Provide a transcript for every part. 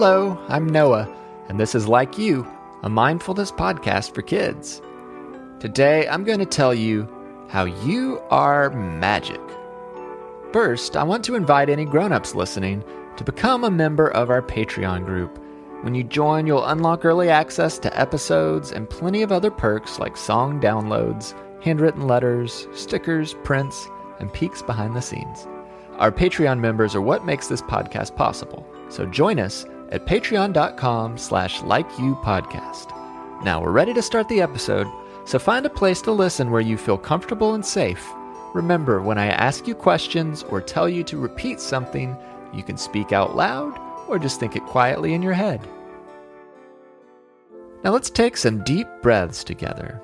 Hello, I'm Noah, and this is Like You, a mindfulness podcast for kids. Today, I'm going to tell you how you are magic. First, I want to invite any grown-ups listening to become a member of our Patreon group. When you join, you'll unlock early access to episodes and plenty of other perks like song downloads, handwritten letters, stickers, prints, and peeks behind the scenes. Our Patreon members are what makes this podcast possible. So join us at patreon.com slash likeyoupodcast. Now we're ready to start the episode, so find a place to listen where you feel comfortable and safe. Remember, when I ask you questions or tell you to repeat something, you can speak out loud or just think it quietly in your head. Now let's take some deep breaths together.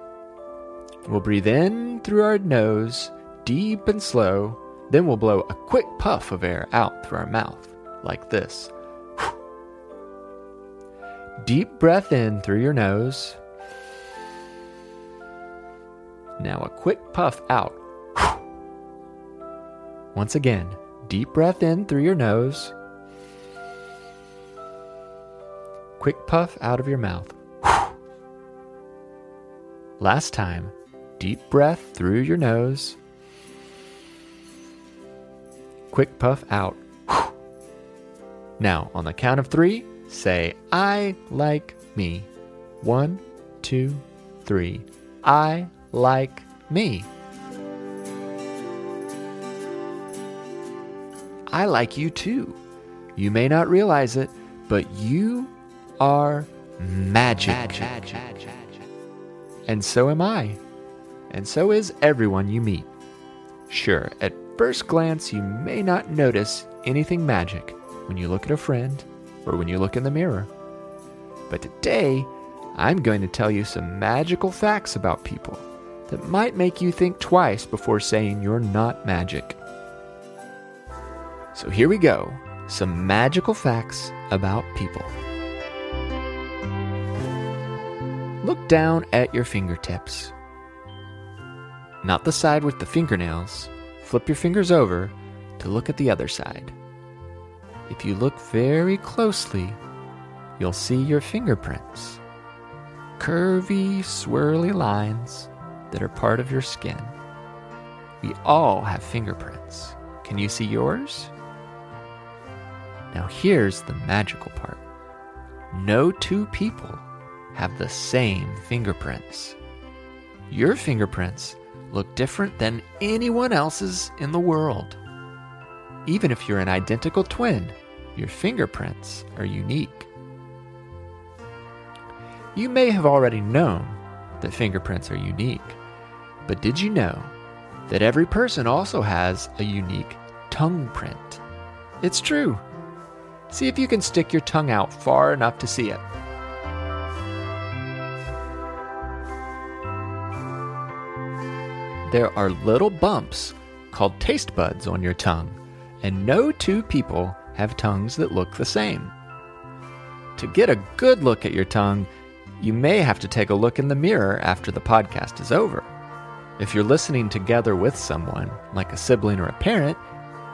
We'll breathe in through our nose, deep and slow, then we'll blow a quick puff of air out through our mouth, like this. Deep breath in through your nose. Now a quick puff out. Once again, deep breath in through your nose. Quick puff out of your mouth. Last time, deep breath through your nose. Quick puff out. Now, on the count of three, say, I like me. One, two, three. I like me. I like you too. You may not realize it, but you are magic. And so am I. And so is everyone you meet. Sure, at first glance, you may not notice anything magic when you look at a friend or when you look in the mirror. But today, I'm going to tell you some magical facts about people that might make you think twice before saying you're not magic. So here we go some magical facts about people. Look down at your fingertips. Not the side with the fingernails. Flip your fingers over to look at the other side. If you look very closely, you'll see your fingerprints. Curvy, swirly lines that are part of your skin. We all have fingerprints. Can you see yours? Now, here's the magical part no two people have the same fingerprints. Your fingerprints look different than anyone else's in the world. Even if you're an identical twin, your fingerprints are unique. You may have already known that fingerprints are unique, but did you know that every person also has a unique tongue print? It's true. See if you can stick your tongue out far enough to see it. There are little bumps called taste buds on your tongue, and no two people have tongues that look the same. To get a good look at your tongue, you may have to take a look in the mirror after the podcast is over. If you're listening together with someone, like a sibling or a parent,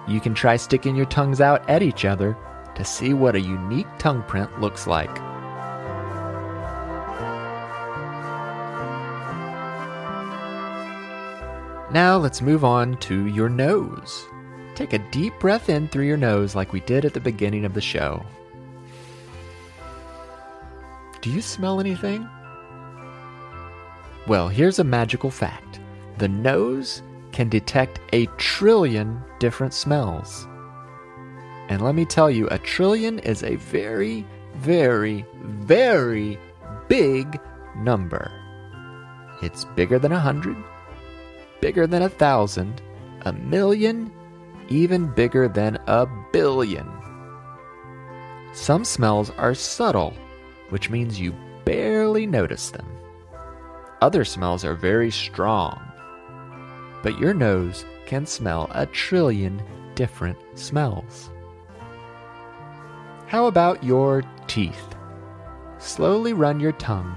you can try sticking your tongues out at each other to see what a unique tongue print looks like. Now let's move on to your nose. Take a deep breath in through your nose like we did at the beginning of the show. Do you smell anything? Well, here's a magical fact the nose can detect a trillion different smells. And let me tell you, a trillion is a very, very, very big number. It's bigger than a hundred, bigger than a thousand, a million, even bigger than a billion. Some smells are subtle, which means you barely notice them. Other smells are very strong, but your nose can smell a trillion different smells. How about your teeth? Slowly run your tongue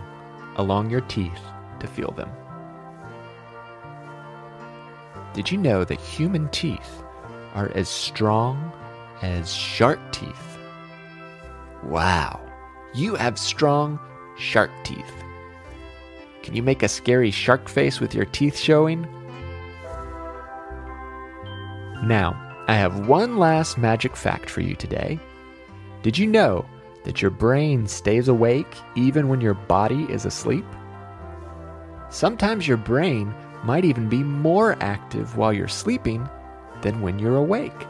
along your teeth to feel them. Did you know that human teeth are as strong as shark teeth? Wow, you have strong shark teeth. Can you make a scary shark face with your teeth showing? Now, I have one last magic fact for you today. Did you know that your brain stays awake even when your body is asleep? Sometimes your brain might even be more active while you're sleeping than when you're awake.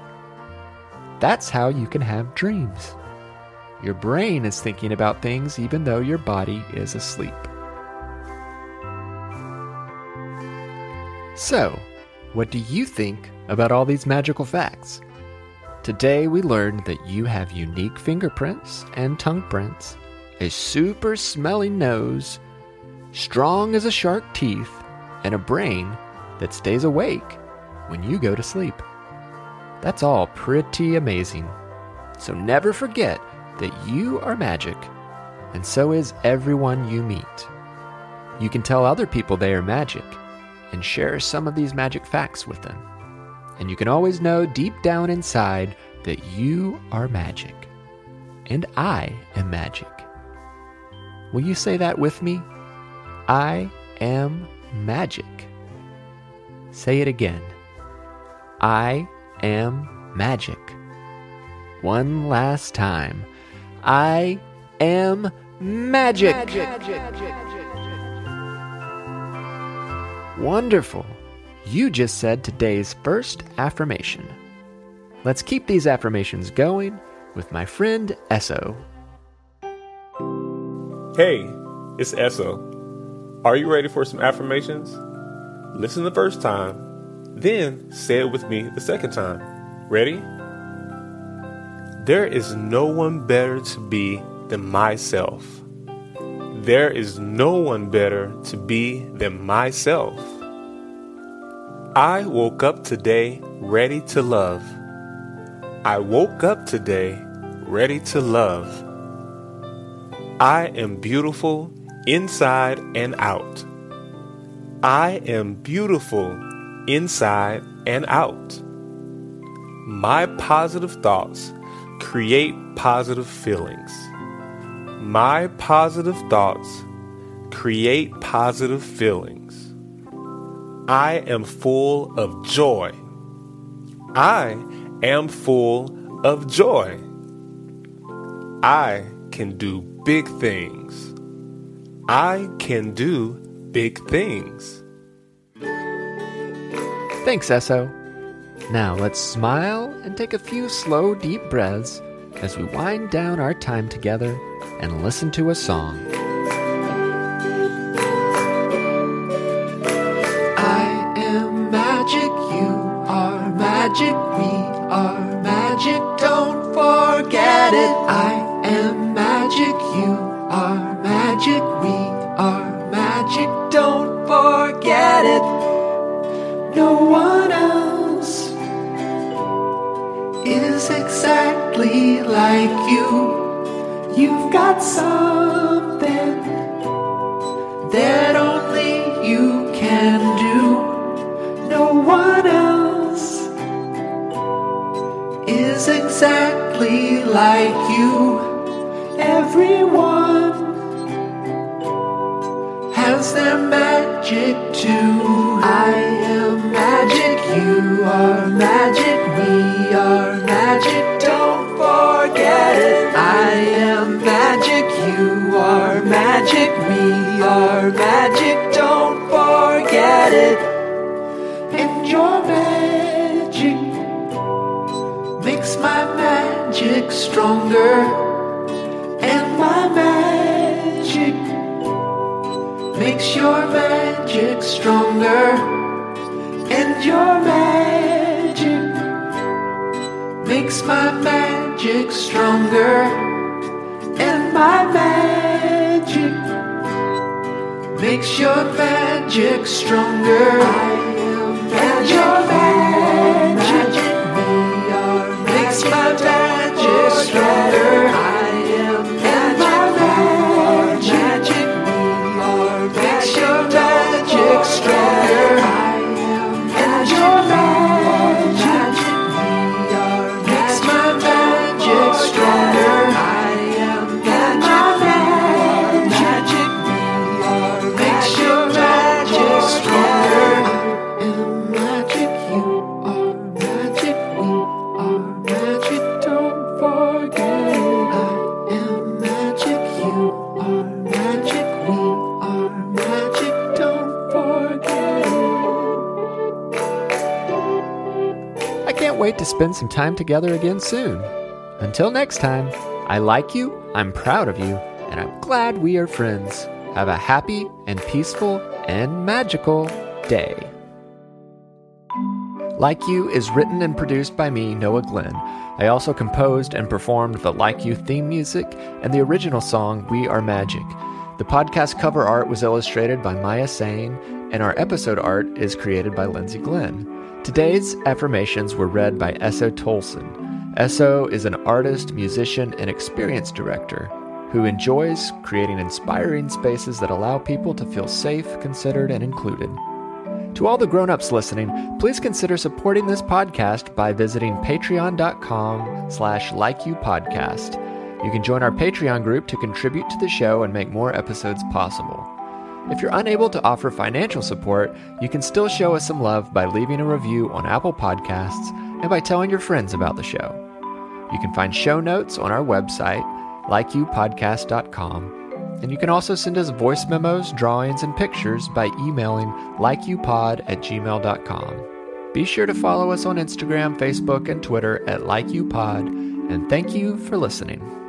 That's how you can have dreams. Your brain is thinking about things even though your body is asleep. So, what do you think about all these magical facts? Today we learned that you have unique fingerprints and tongue prints, a super smelly nose, strong as a shark teeth, and a brain that stays awake when you go to sleep. That's all pretty amazing. So never forget that you are magic, and so is everyone you meet. You can tell other people they are magic and share some of these magic facts with them and you can always know deep down inside that you are magic. And I am magic. Will you say that with me? I am magic. Say it again. I am magic. One last time. I am magic. magic. Wonderful. You just said today's first affirmation. Let's keep these affirmations going with my friend Esso. Hey, it's Esso. Are you ready for some affirmations? Listen the first time, then say it with me the second time. Ready? There is no one better to be than myself. There is no one better to be than myself. I woke up today ready to love. I woke up today ready to love. I am beautiful inside and out. I am beautiful inside and out. My positive thoughts create positive feelings. My positive thoughts create positive feelings. I am full of joy. I am full of joy. I can do big things. I can do big things. Thanks, Esso. Now let's smile and take a few slow, deep breaths as we wind down our time together and listen to a song. I am magic, we are you. You've got something that only you can do. No one else is exactly like you. Everyone has their magic too. I am magic, you are magic, we are magic, don't forget it. And your magic. Makes my magic stronger, and my magic makes your magic stronger, and your magic makes my magic stronger, and my magic makes your magic stronger, wait to spend some time together again soon. Until next time, I like you, I'm proud of you, and I'm glad we are friends. Have a happy and peaceful and magical day. Like You is written and produced by me, Noah Glenn. I also composed and performed the Like You theme music and the original song We Are Magic. The podcast cover art was illustrated by Maya Sane, and our episode art is created by Lindsay Glenn. Today's affirmations were read by Esso Tolson. Esso is an artist, musician, and experience director who enjoys creating inspiring spaces that allow people to feel safe, considered, and included. To all the grown-ups listening, please consider supporting this podcast by visiting patreon.com slash likeyoupodcast. You can join our Patreon group to contribute to the show and make more episodes possible. If you're unable to offer financial support, you can still show us some love by leaving a review on Apple Podcasts and by telling your friends about the show. You can find show notes on our website, likeyoupodcast.com, and you can also send us voice memos, drawings, and pictures by emailing likeyoupod at gmail.com. Be sure to follow us on Instagram, Facebook, and Twitter at likeyoupod, and thank you for listening.